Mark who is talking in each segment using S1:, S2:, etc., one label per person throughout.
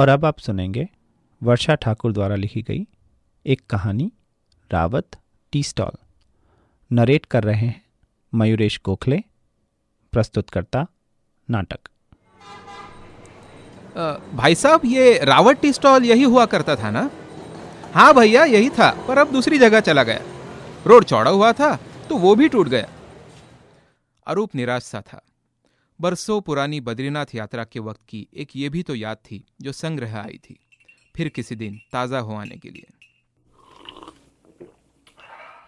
S1: और अब आप सुनेंगे वर्षा ठाकुर द्वारा लिखी गई एक कहानी, रावत, टी स्टॉल। नरेट कर रहे हैं मयूरेश गोखले, प्रस्तुतकर्ता, नाटक।
S2: भाई साहब, ये रावत टी स्टॉल यही हुआ करता था ना? हाँ भैया, यही था, पर अब दूसरी जगह चला गया। रोड चौड़ा हुआ था तो वो भी टूट गया। अरूप निराश सा था। बरसों पुरानी बद्रीनाथ यात्रा के वक्त की एक ये भी तो याद थी जो संग्रह आई थी। फिर किसी दिन ताज़ा हो आने के लिए।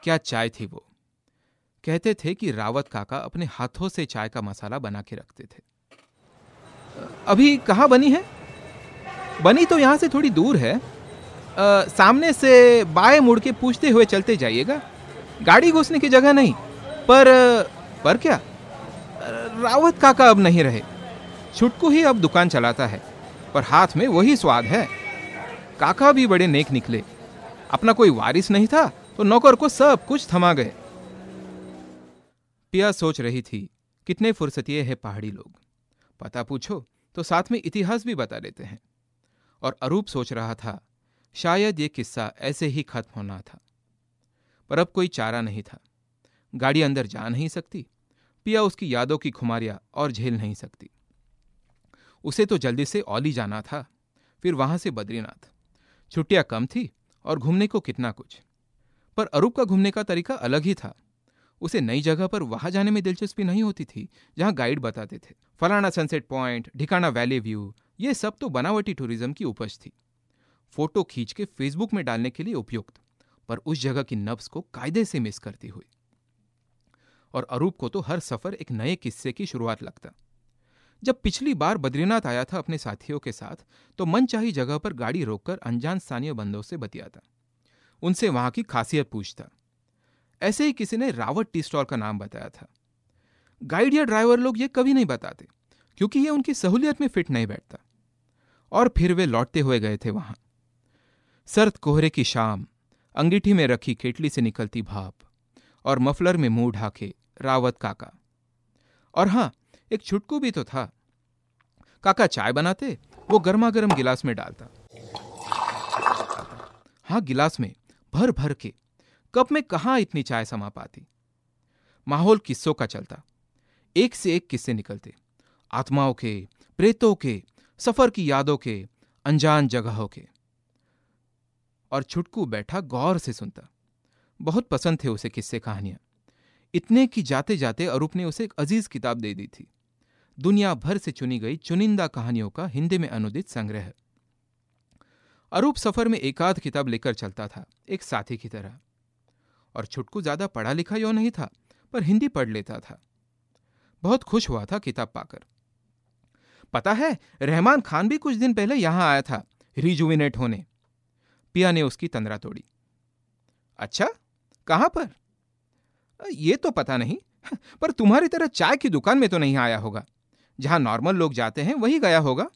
S2: क्या चाय थी वो? कहते थे कि रावत काका अपने हाथों से चाय का मसाला बना के रखते थे। अभी कहाँ बनी है? बनी तो यहाँ से थोड़ी दूर है। आ, सामने से बाएँ मुड़ के पूछते हुए चलते जाइएगा। गाड़ी घुसने की जगह नहीं पर पर क्या? रावत काका अब नहीं रहे। छुटकू ही अब दुकान चलाता है, पर हाथ में वही स्वाद है। काका भी बड़े नेक निकले। अपना कोई वारिस नहीं था तो नौकर को सब कुछ थमा गए। पिया सोच रही थी, कितने फुर्सतिये है पहाड़ी लोग। पता पूछो तो साथ में इतिहास भी बता देते हैं। और अरूप सोच रहा था, शायद ये किस्सा ऐसे ही खत्म होना था। पर अब कोई चारा नहीं था। गाड़ी अंदर जा नहीं सकती। पिया उसकी यादों की खुमारियाँ और झेल नहीं सकती। उसे तो जल्दी से औली जाना था, फिर वहाँ से बद्रीनाथ। छुट्टियाँ कम थी और घूमने को कितना कुछ। पर अरूप का घूमने का तरीका अलग ही था। उसे नई जगह पर वहाँ जाने में दिलचस्पी नहीं होती थी, जहाँ गाइड बताते थे। फलाना सनसेट पॉइंट ढिकाना वैली व्यू ये सब तो बनावटी टूरिज़्म की उपज थी। फ़ोटो खींच के फेसबुक में डालने के लिए उपयुक्त, पर उस जगह की नब्स को कायदे से मिस करती हुई। और अरूप को तो हर सफ़र एक नए किस्से की शुरुआत लगता। जब पिछली बार बद्रीनाथ आया था अपने साथियों के साथ तो मन चाही जगह पर गाड़ी रोककर अनजान स्थानीय बंदों से बतियाता उनसे वहाँ की खासियत पूछता। ऐसे ही किसी ने रावत टी स्टॉल का नाम बताया था। गाइड या ड्राइवर लोग ये कभी नहीं बताते, क्योंकि ये उनकी सहूलियत में फिट नहीं बैठता। और फिर वे लौटते हुए गए थे वहाँ। सर्द कोहरे की शाम, अंगीठी में रखी केटली से निकलती भाप, और मफलर में मुँह ढाके रावत काका। और हाँ, एक छुटकू भी तो था। काका चाय बनाते, वो गर्मा गर्म गिलास में डालता। हाँ गिलास में भर भर के। कप में कहाँ इतनी चाय समा पाती? माहौल किस्सों का चलता। एक से एक किस्से निकलते। आत्माओं के, प्रेतों के, सफ़र की यादों के, अनजान जगहों के। और छुटकू बैठा गौर से सुनता। बहुत पसंद थे उसे किस्से कहानियाँ। इतने कि जाते जाते अरूप ने उसे एक अज़ीज़ किताब दे दी थी। दुनिया भर से चुनी गई चुनिंदा कहानियों का हिंदी में अनुदित संग्रह। अरूप सफ़र में एकाध किताब लेकर चलता था, एक साथी की तरह। और छुटकू ज़्यादा पढ़ा लिखा यो नहीं था, पर हिंदी पढ़ लेता था। बहुत खुश हुआ था किताब पाकर। पता है, रहमान खान भी कुछ दिन पहले यहाँ आया था, रिजुविनेट होने। पिया ने उसकी तंद्रा तोड़ी। अच्छा कहाँ पर? ये तो पता नहीं। पर तुम्हारी तरह चाय की दुकान में तो नहीं आया होगा। जहाँ नॉर्मल लोग जाते हैं, वही गया होगा।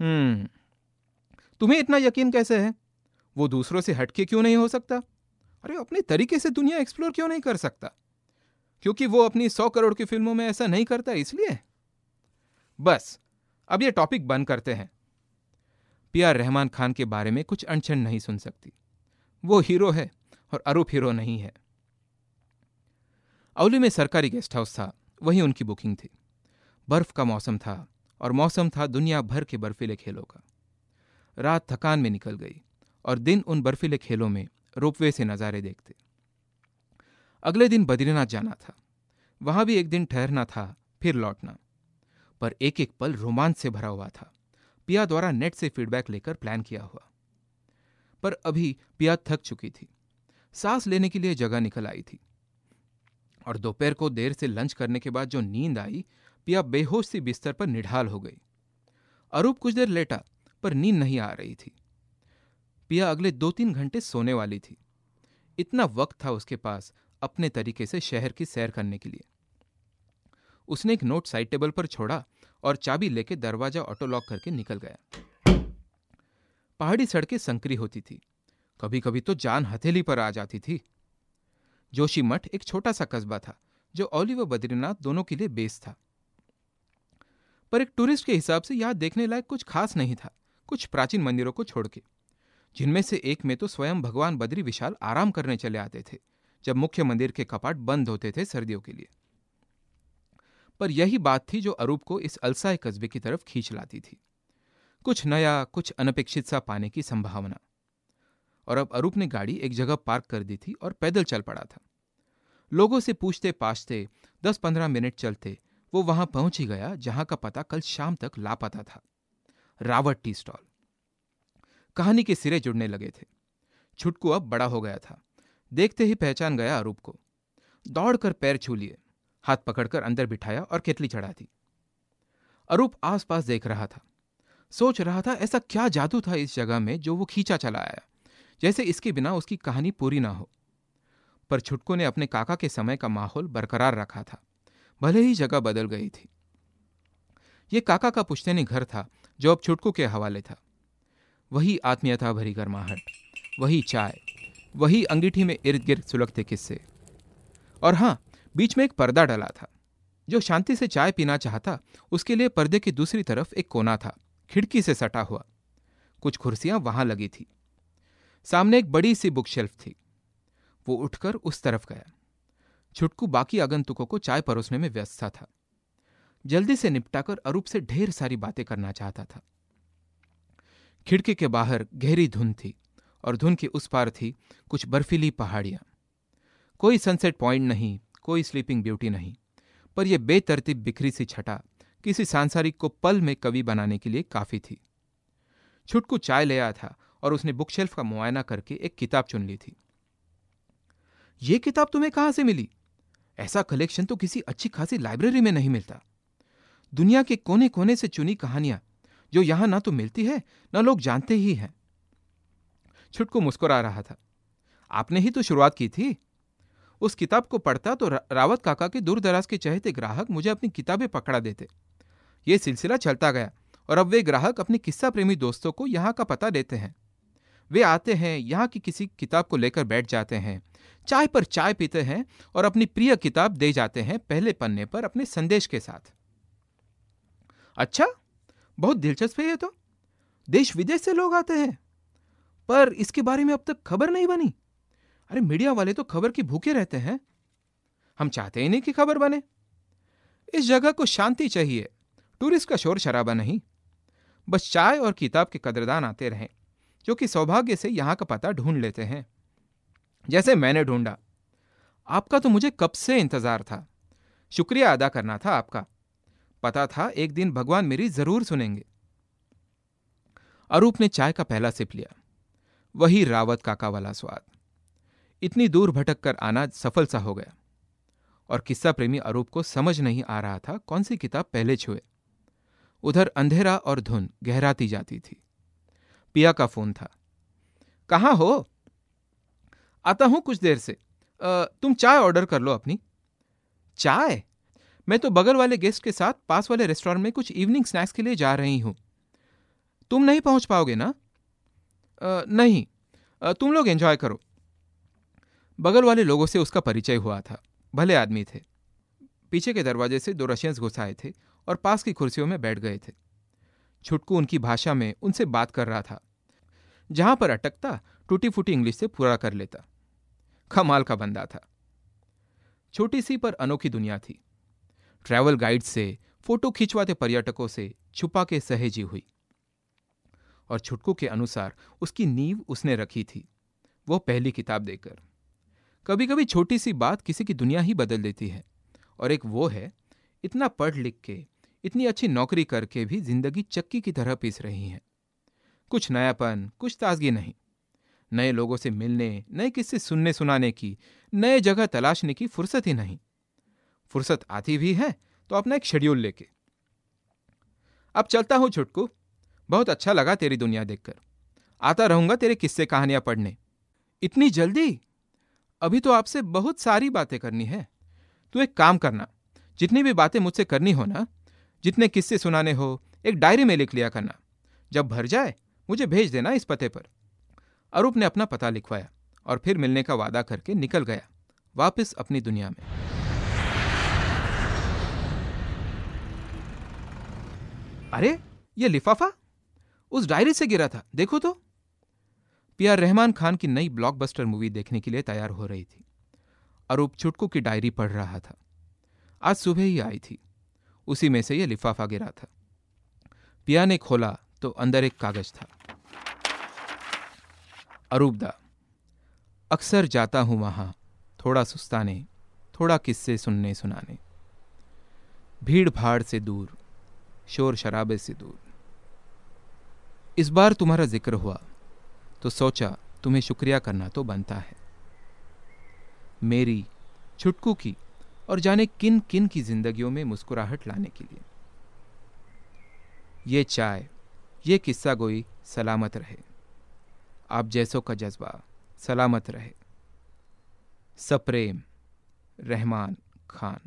S2: हम्म। तुम्हें इतना यकीन कैसे है? वो दूसरों से हटके क्यों नहीं हो सकता? अरे, अपने तरीके से दुनिया एक्सप्लोर क्यों नहीं कर सकता? क्योंकि वो अपनी सौ करोड़ की फ़िल्मों में ऐसा नहीं करता, इसलिए। बस, अब ये टॉपिक बंद करते हैं। पिया रहमान खान के बारे में कुछ अनछन नहीं सुन सकती। वो हीरो है और अरूप हीरो नहीं है। अवली में सरकारी गेस्ट हाउस था, वहीं उनकी बुकिंग थी। बर्फ़ का मौसम था और मौसम था दुनिया भर के बर्फीले खेलों का। रात थकान में निकल गई और दिन उन बर्फीले खेलों में रोपवे से नज़ारे देखते। अगले दिन बद्रीनाथ जाना था। वहाँ भी एक दिन ठहरना था, फिर लौटना। पर एक एक पल रोमांच से भरा हुआ था। पिया द्वारा नेट से फीडबैक लेकर प्लान किया हुआ। पर अभी पिया थक चुकी थी। सांस लेने के लिए जगह निकल आई थी। और दोपहर को देर से लंच करने के बाद जो नींद आई, पिया बेहोश सी बिस्तर पर निढाल हो गई। अरूप कुछ देर लेटा, पर नींद नहीं आ रही थी। पिया अगले दो तीन घंटे सोने वाली थी। इतना वक्त था उसके पास अपने तरीके से शहर की सैर करने के लिए। उसने एक नोट साइड टेबल पर छोड़ा और चाबी लेके दरवाज़ा ऑटो लॉक करके निकल गया। पहाड़ी सड़कें संकरी होती थी। कभी कभी तो जान हथेली पर आ जाती थी। जोशी मठ एक छोटा सा कस्बा था, जो औली व बद्रीनाथ दोनों के लिए बेस था। पर एक टूरिस्ट के हिसाब से यहाँ देखने लायक कुछ खास नहीं था, कुछ प्राचीन मंदिरों को छोड़ के। जिनमें से एक में तो स्वयं भगवान बद्री विशाल आराम करने चले आते थे, जब मुख्य मंदिर के कपाट बंद होते थे सर्दियों के लिए। पर यही बात थी जो अरूप को इस अलसाए कस्बे की तरफ़ खींच लाती थी। कुछ नया, कुछ अनपेक्षित सा पाने की संभावना। और अब अरूप ने गाड़ी एक जगह पार्क कर दी थी और पैदल चल पड़ा था। लोगों से पूछते पाछते दस पंद्रह मिनट चलते, वो वहाँ पहुँच ही गया, जहाँ का पता कल शाम तक लापता था। Rawat tea stall. कहानी के सिरे जुड़ने लगे थे। छुटकू अब बड़ा हो गया था। देखते ही पहचान गया अरूप को। दौड़कर पैर छू लिए, हाथ पकड़कर अंदर बिठाया और केतली चढ़ा दी। अरूप आसपास देख रहा था। सोच रहा था, ऐसा क्या जादू था इस जगह में जो वो खींचा चला आया। जैसे इसके बिना उसकी कहानी पूरी ना हो। पर छुटको ने अपने काका के समय का माहौल बरकरार रखा था। भले ही जगह बदल गई थी। ये काका का पुश्तैनी घर था, जो अब छुटकू के हवाले था। वही आत्मीयता भरी गर्माहट, वही चाय, वही अंगीठी में इर्द गिर्द सुलगते किस्से। और हाँ बीच में एक पर्दा डला था। जो शांति से चाय पीना चाहता, उसके लिए पर्दे की दूसरी तरफ़ एक कोना था। खिड़की से सटा हुआ। कुछ कुर्सियाँ वहाँ लगी थी। सामने एक बड़ी सी बुक शेल्फ थी। वो उठकर उस तरफ़ गया। छुटकू बाकी आगंतुकों को चाय परोसने में व्यस्त था। जल्दी से निपटाकर अरूप से ढेर सारी बातें करना चाहता था। खिड़की के बाहर गहरी धुन थी और धुन के उस पार थी कुछ बर्फीली पहाड़ियाँ। कोई सनसेट पॉइंट नहीं, कोई स्लीपिंग ब्यूटी नहीं, पर यह बेतरतीब बिखरी सी छटा किसी सांसारिक को पल में कवि बनाने के लिए काफ़ी थी। छुटकू चाय ले आया था और उसने बुक शेल्फ का मुआयना करके एक किताब चुन ली थी। यह किताब तुम्हें कहाँ से मिली? ऐसा कलेक्शन तो किसी अच्छी खासी लाइब्रेरी में नहीं मिलता। दुनिया के कोने कोने से चुनी कहानियाँ, जो यहाँ ना तो मिलती है, ना लोग जानते ही हैं। छुटकू मुस्कुरा रहा था। आपने ही तो शुरुआत की थी। उस किताब को पढ़ता तो रावत काका के दूर दराज के चहेते ग्राहक मुझे अपनी किताबें पकड़ा देते। ये सिलसिला चलता गया और अब वे ग्राहक अपने किस्सा प्रेमी दोस्तों को यहाँ का पता देते हैं। वे आते हैं यहाँ की किसी किताब को लेकर बैठ जाते हैं। चाय पर चाय पीते हैं और अपनी प्रिय किताब दे जाते हैं पहले पन्ने पर अपने संदेश के साथ। अच्छा बहुत दिलचस्प है ये तो। देश विदेश से लोग आते हैं। पर इसके बारे में अब तक खबर नहीं बनी। अरे, मीडिया वाले तो खबर की भूखे रहते हैं। हम चाहते ही नहीं कि खबर बने। इस जगह को शांति चाहिए। टूरिस्ट का शोर शराबा नहीं। बस चाय और किताब के कदरदान आते रहें। जो कि सौभाग्य से यहाँ का पता ढूंढ लेते हैं। जैसे मैंने ढूंढा, आपका तो मुझे कब से इंतज़ार था? शुक्रिया अदा करना था आपका। पता था एक दिन भगवान मेरी ज़रूर सुनेंगे। अरूप ने चाय का पहला सिप लिया। वही रावत काका वाला स्वाद। इतनी दूर भटक कर आना सफल सा हो गया। और किस्सा प्रेमी अरूप को समझ नहीं आ रहा था कौन सी किताब पहले छुए। उधर अंधेरा और धुन गहराती जाती थी। पिया का फ़ोन था। कहाँ हो? आता हूँ कुछ देर से। आ, तुम चाय ऑर्डर कर लो अपनी। चाय? मैं तो बगल वाले गेस्ट के साथ पास वाले रेस्टोरेंट में कुछ इवनिंग स्नैक्स के लिए जा रही हूँ। तुम नहीं पहुँच पाओगे ना? आ, नहीं। आ, तुम लोग एंजॉय करो। बगल वाले लोगों से उसका परिचय हुआ था। भले आदमी थे। पीछे के दरवाजे से दो रशियंस घुस आए थे और पास की कुर्सियों में बैठ गए थे। छुटकू उनकी भाषा में उनसे बात कर रहा था। जहाँ पर अटकता टूटी फूटी इंग्लिश से पूरा कर लेता। कमाल का बंदा था। छोटी सी पर अनोखी दुनिया थी। ट्रैवल गाइड से, फ़ोटो खिंचवाते पर्यटकों से छुपा के सहेजी हुई। और छुटकू के अनुसार उसकी नींव उसने रखी थी। वो पहली किताब देकर। कभी कभी छोटी सी बात किसी की दुनिया ही बदल देती है। और एक वो है, इतना पढ़ लिख के इतनी अच्छी नौकरी करके भी ज़िंदगी चक्की की तरह पीस रही है। कुछ नयापन, कुछ ताजगी नहीं। नए लोगों से मिलने, नए किस्से सुनने सुनाने की, नए जगह तलाशने की फुर्सत ही नहीं। फुर्सत आती भी है तो अपना एक शेड्यूल लेके। अब चलता हूँ छुटकू। बहुत अच्छा लगा तेरी दुनिया देखकर। आता रहूँगा तेरे किस्से कहानियाँ पढ़ने। इतनी जल्दी? अभी तो आपसे बहुत सारी बातें करनी है। तू एक काम करना। जितनी भी बातें मुझसे करनी हो ना जितने किस्से सुनाने हो, एक डायरी में लिख लिया करना। जब भर जाए, मुझे भेज देना इस पते पर। अरूप ने अपना पता लिखवाया और फिर मिलने का वादा करके निकल गया, वापस अपनी दुनिया में। अरे, ये लिफाफा? उस डायरी से गिरा था, देखो तो। पिया रहमान खान की नई ब्लॉकबस्टर मूवी देखने के लिए तैयार हो रही थी। अरूप चुटकू की डायरी पढ़ रहा था। आज सुबह ही आई थी। उसी में से यह लिफाफा गिरा था। पिया ने खोला तो अंदर एक कागज़ था। अरूप दा अक्सर जाता हूँ वहाँ, थोड़ा सुस्ताने, थोड़ा किस्से सुनने सुनाने। भीड़ भाड़ से दूर शोर शराबे से दूर। इस बार तुम्हारा ज़िक्र हुआ तो सोचा तुम्हें शुक्रिया करना तो बनता है। मेरी, छुटकू की और जाने किन किन की जिंदगियों में मुस्कुराहट लाने के लिए। ये चाय, ये किस्सा गोई सलामत रहे। आप जैसों का जज्बा सलामत रहे। सप्रेम, रहमान खान।